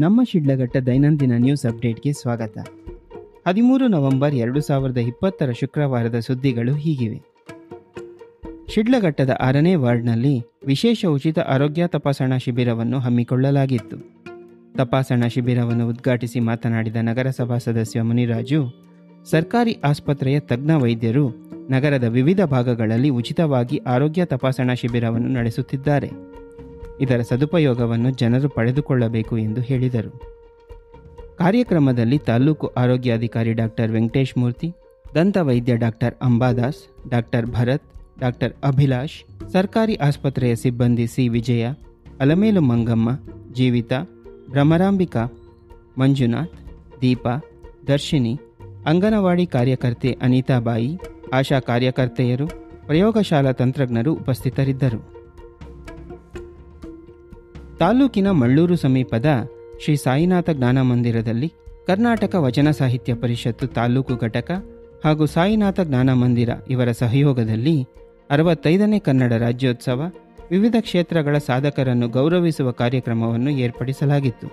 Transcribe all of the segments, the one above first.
ನಮ್ಮ ಶಿಡ್ಲಘಟ್ಟ ದೈನಂದಿನ ನ್ಯೂಸ್ ಅಪ್ಡೇಟ್ಗೆ ಸ್ವಾಗತ. ಹದಿಮೂರು ನವೆಂಬರ್ ಎರಡು ಸಾವಿರದ ಇಪ್ಪತ್ತರ ಶುಕ್ರವಾರದ ಸುದ್ದಿಗಳು ಹೀಗಿವೆ. ಶಿಡ್ಲಘಟ್ಟದ ಆರನೇ ವಾರ್ಡ್ನಲ್ಲಿ ವಿಶೇಷ ಉಚಿತ ಆರೋಗ್ಯ ತಪಾಸಣಾ ಶಿಬಿರವನ್ನು ಹಮ್ಮಿಕೊಳ್ಳಲಾಗಿತ್ತು. ತಪಾಸಣಾ ಶಿಬಿರವನ್ನು ಉದ್ಘಾಟಿಸಿ ಮಾತನಾಡಿದ ನಗರಸಭಾ ಸದಸ್ಯ ಮುನಿರಾಜು, ಸರ್ಕಾರಿ ಆಸ್ಪತ್ರೆಯ ತಜ್ಞ ವೈದ್ಯರು ನಗರದ ವಿವಿಧ ಭಾಗಗಳಲ್ಲಿ ಉಚಿತವಾಗಿ ಆರೋಗ್ಯ ತಪಾಸಣಾ ಶಿಬಿರವನ್ನು ನಡೆಸುತ್ತಿದ್ದಾರೆ. ಇದರ ಸದುಪಯೋಗವನ್ನು ಜನರು ಪಡೆದುಕೊಳ್ಳಬೇಕು ಎಂದು ಹೇಳಿದರು. ಕಾರ್ಯಕ್ರಮದಲ್ಲಿ ತಾಲೂಕು ಆರೋಗ್ಯಾಧಿಕಾರಿ ಡಾಕ್ಟರ್ ವೆಂಕಟೇಶ್ ಮೂರ್ತಿ, ದಂತ ವೈದ್ಯ doctor Ambadas doctor Bharat doctor Abhilash, ಸರ್ಕಾರಿ ಆಸ್ಪತ್ರೆಯ ಸಿಬ್ಬಂದಿ ಸಿ. ವಿಜಯ, ಅಲಮೇಲು ಮಂಗಮ್ಮ, ಜೀವಿತ, ಭ್ರಮರಾಂಬಿಕಾ, ಮಂಜುನಾಥ್, ದೀಪಾ, ದರ್ಶಿನಿ, ಅಂಗನವಾಡಿ ಕಾರ್ಯಕರ್ತೆ ಅನಿತಾಬಾಯಿ, ಆಶಾ ಕಾರ್ಯಕರ್ತೆಯರು, ಪ್ರಯೋಗಶಾಲಾ ತಂತ್ರಜ್ಞರು ಉಪಸ್ಥಿತರಿದ್ದರು. ತಾಲೂಕಿನ ಮಳ್ಳೂರು ಸಮೀಪದ ಶ್ರೀ ಸಾಯಿನಾಥ ಜ್ಞಾನ ಮಂದಿರದಲ್ಲಿ ಕರ್ನಾಟಕ ವಚನ ಸಾಹಿತ್ಯ ಪರಿಷತ್ತು ತಾಲೂಕು ಘಟಕ ಹಾಗೂ ಸಾಯಿನಾಥ ಜ್ಞಾನ ಮಂದಿರ ಇವರ ಸಹಯೋಗದಲ್ಲಿ ಅರವತ್ತೈದನೇ ಕನ್ನಡ ರಾಜ್ಯೋತ್ಸವ ವಿವಿಧ ಕ್ಷೇತ್ರಗಳ ಸಾಧಕರನ್ನು ಗೌರವಿಸುವ ಕಾರ್ಯಕ್ರಮವನ್ನು ಏರ್ಪಡಿಸಲಾಗಿತ್ತು.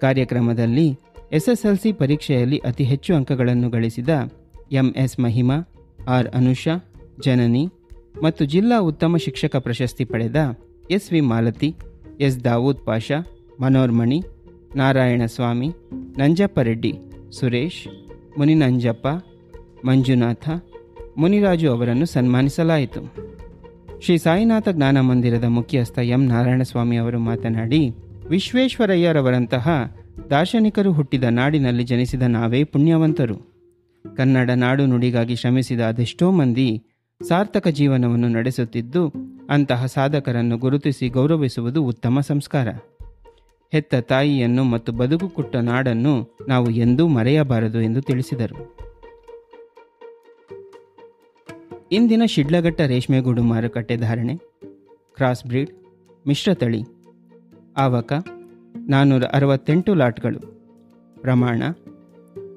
ಕಾರ್ಯಕ್ರಮದಲ್ಲಿ ಎಸ್ಎಸ್ಎಲ್ಸಿ ಪರೀಕ್ಷೆಯಲ್ಲಿ ಅತಿ ಹೆಚ್ಚು ಅಂಕಗಳನ್ನು ಗಳಿಸಿದ ಎಂಎಸ್ ಮಹಿಮಾ, ಆರ್ ಅನುಷಾ, ಜನನಿ ಮತ್ತು ಜಿಲ್ಲಾ ಉತ್ತಮ ಶಿಕ್ಷಕ ಪ್ರಶಸ್ತಿ ಪಡೆದ S V Malathi, S Dawood Pasha Manormani Narayanaswamy Nanjappa Reddy, Suresh, Muninanjappa, Manjunatha, Muniraju ಅವರನ್ನು ಸನ್ಮಾನಿಸಲಾಯಿತು. ಶ್ರೀ ಸಾಯಿನಾಥ ಜ್ಞಾನ ಮಂದಿರದ ಮುಖ್ಯಸ್ಥ ಎಂ ನಾರಾಯಣಸ್ವಾಮಿ ಅವರು ಮಾತನಾಡಿ, ವಿಶ್ವೇಶ್ವರಯ್ಯರವರಂತಹ ದಾರ್ಶನಿಕರು ಹುಟ್ಟಿದ ನಾಡಿನಲ್ಲಿ ಜನಿಸಿದ ನಾವೇ ಪುಣ್ಯವಂತರು. ಕನ್ನಡ ನಾಡು ನುಡಿಗಾಗಿ ಶ್ರಮಿಸಿದ ಅದೆಷ್ಟೋ ಮಂದಿ ಸಾರ್ಥಕ ಜೀವನವನ್ನು ನಡೆಸುತ್ತಿದ್ದು ಅಂತಹ ಸಾಧಕರನ್ನು ಗುರುತಿಸಿ ಗೌರವಿಸುವುದು ಉತ್ತಮ ಸಂಸ್ಕಾರ. ಹೆತ್ತ ತಾಯಿಯನ್ನು ಮತ್ತು ಬದುಕು ಕೊಟ್ಟ ನಾಡನ್ನು ನಾವು ಎಂದೂ ಮರೆಯಬಾರದು ಎಂದು ತಿಳಿಸಿದರು. ಇಂದಿನ ಶಿಡ್ಲಘಟ್ಟ ರೇಷ್ಮೆಗೂಡು ಮಾರುಕಟ್ಟೆ ಧಾರಣೆ. ಕ್ರಾಸ್ ಬ್ರೀಡ್ ಮಿಶ್ರತಳಿ ಆವಕ ನಾನ್ನೂರ ಅರವತ್ತೆಂಟು ಲಾಟ್ಗಳು. ಪ್ರಮಾಣ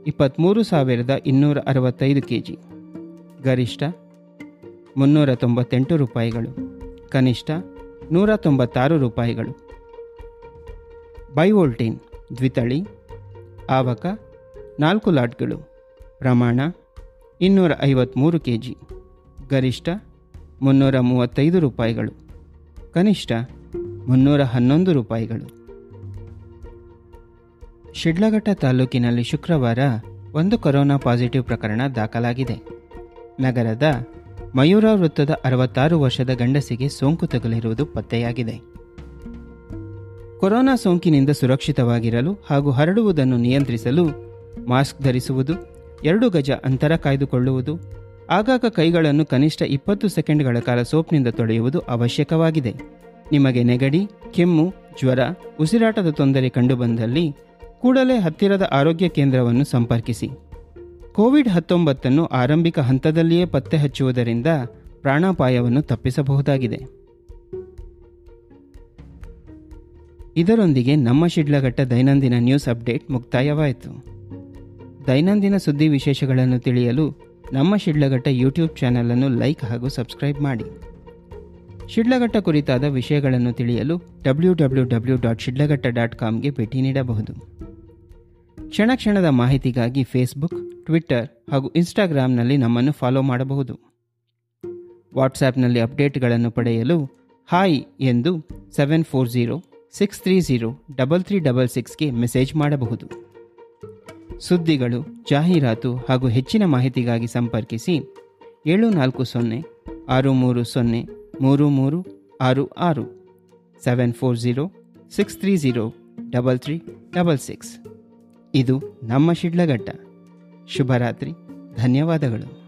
ಇಪ್ಪತ್ತ್ಮೂರು ಸಾವಿರದ ಇನ್ನೂರ ಅರವತ್ತೈದು ಕೆ ಜಿ ಗರಿಷ್ಠ ಮುನ್ನೂರ ತೊಂಬತ್ತೆಂಟು ರೂಪಾಯಿಗಳು. ಕನಿಷ್ಠ ನೂರ ತೊಂಬತ್ತಾರು ರೂಪಾಯಿಗಳು. ಬೈವೋಲ್ಟೀನ್, ದ್ವಿತಳಿ, ಆವಕ, ನಾಲ್ಕು ಲಾಟ್ಗಳು, ಪ್ರಮಾಣ ಇನ್ನೂರ ಐವತ್ತ್ಮೂರು ಕೆ ಜಿ ಗರಿಷ್ಠ ಮುನ್ನೂರ ಮೂವತ್ತೈದು ರೂಪಾಯಿಗಳು. ಕನಿಷ್ಠ ಮುನ್ನೂರ ಹನ್ನೊಂದು ರೂಪಾಯಿಗಳು. ಶಿಡ್ಲಘಟ್ಟ ತಾಲೂಕಿನಲ್ಲಿ ಶುಕ್ರವಾರ ಒಂದು ಕೊರೋನಾ ಪಾಸಿಟಿವ್ ಪ್ರಕರಣ ದಾಖಲಾಗಿದೆ. ನಗರದ ಮಯೂರ ವೃತ್ತದ ಅರವತ್ತಾರು ವರ್ಷದ ಗಂಡಸಿಗೆ ಸೋಂಕು ತಗುಲಿರುವುದು ಪತ್ತೆಯಾಗಿದೆ. ಕೊರೋನಾ ಸೋಂಕಿನಿಂದ ಸುರಕ್ಷಿತವಾಗಿರಲು ಹಾಗೂ ಹರಡುವುದನ್ನು ನಿಯಂತ್ರಿಸಲು ಮಾಸ್ಕ್ ಧರಿಸುವುದು, ಎರಡು ಗಜ ಅಂತರ ಕಾಯ್ದುಕೊಳ್ಳುವುದು, ಆಗಾಗ ಕೈಗಳನ್ನು ಕನಿಷ್ಠ ಇಪ್ಪತ್ತು ಸೆಕೆಂಡ್ಗಳ ಕಾಲ ಸೋಪ್ನಿಂದ ತೊಳೆಯುವುದು ಅವಶ್ಯಕವಾಗಿದೆ. ನಿಮಗೆ ನೆಗಡಿ, ಕೆಮ್ಮು, ಜ್ವರ, ಉಸಿರಾಟದ ತೊಂದರೆ ಕಂಡುಬಂದಲ್ಲಿ ಕೂಡಲೇ ಹತ್ತಿರದ ಆರೋಗ್ಯ ಕೇಂದ್ರವನ್ನು ಸಂಪರ್ಕಿಸಿ. ಕೋವಿಡ್ ಹತ್ತೊಂಬತ್ತನ್ನು ಆರಂಭಿಕ ಹಂತದಲ್ಲಿಯೇ ಪತ್ತೆ ಹಚ್ಚುವುದರಿಂದ ಪ್ರಾಣಾಪಾಯವನ್ನು ತಪ್ಪಿಸಬಹುದಾಗಿದೆ. ಇದರೊಂದಿಗೆ ನಮ್ಮ ಶಿಡ್ಲಘಟ್ಟ ದೈನಂದಿನ ನ್ಯೂಸ್ ಅಪ್ಡೇಟ್ ಮುಕ್ತಾಯವಾಯಿತು. ದೈನಂದಿನ ಸುದ್ದಿ ವಿಶೇಷಗಳನ್ನು ತಿಳಿಯಲು ನಮ್ಮ ಶಿಡ್ಲಘಟ್ಟ ಯೂಟ್ಯೂಬ್ ಚಾನಲನ್ನು ಲೈಕ್ ಹಾಗೂ ಸಬ್ಸ್ಕ್ರೈಬ್ ಮಾಡಿ. ಶಿಡ್ಲಘಟ್ಟ ಕುರಿತಾದ ವಿಷಯಗಳನ್ನು ತಿಳಿಯಲು W W W dot Shidlaghatta dot ಕಾಮ್ಗೆ ಭೇಟಿ ನೀಡಬಹುದು. ಕ್ಷಣ ಕ್ಷಣದ ಮಾಹಿತಿಗಾಗಿ ಫೇಸ್ಬುಕ್ ಟ್ವಿಟ್ಟರ್ ಹಾಗೂ ಇನ್ಸ್ಟಾಗ್ರಾಮ್ನಲ್ಲಿ ನಮ್ಮನ್ನು ಫಾಲೋ ಮಾಡಬಹುದು. ವಾಟ್ಸ್ಆ್ಯಪ್ನಲ್ಲಿ ಅಪ್ಡೇಟ್ಗಳನ್ನು ಪಡೆಯಲು ಹಾಯ್ ಎಂದು seven four zero six three zero double three double ಸಿಕ್ಸ್ಗೆ message ಮಾಡಬಹುದು. ಸುದ್ದಿಗಳು, ಜಾಹೀರಾತು ಹಾಗೂ ಹೆಚ್ಚಿನ ಮಾಹಿತಿಗಾಗಿ ಸಂಪರ್ಕಿಸಿ ಏಳು ನಾಲ್ಕು ಸೊನ್ನೆ ಆರು ಮೂರು ಸೊನ್ನೆ ಮೂರು ಮೂರು ಆರು ಆರು seven four zero six three zero double three double six ಇದು ನಮ್ಮ ಶಿಡ್ಲಘಟ್ಟ. ಶುಭರಾತ್ರಿ. ಧನ್ಯವಾದಗಳು.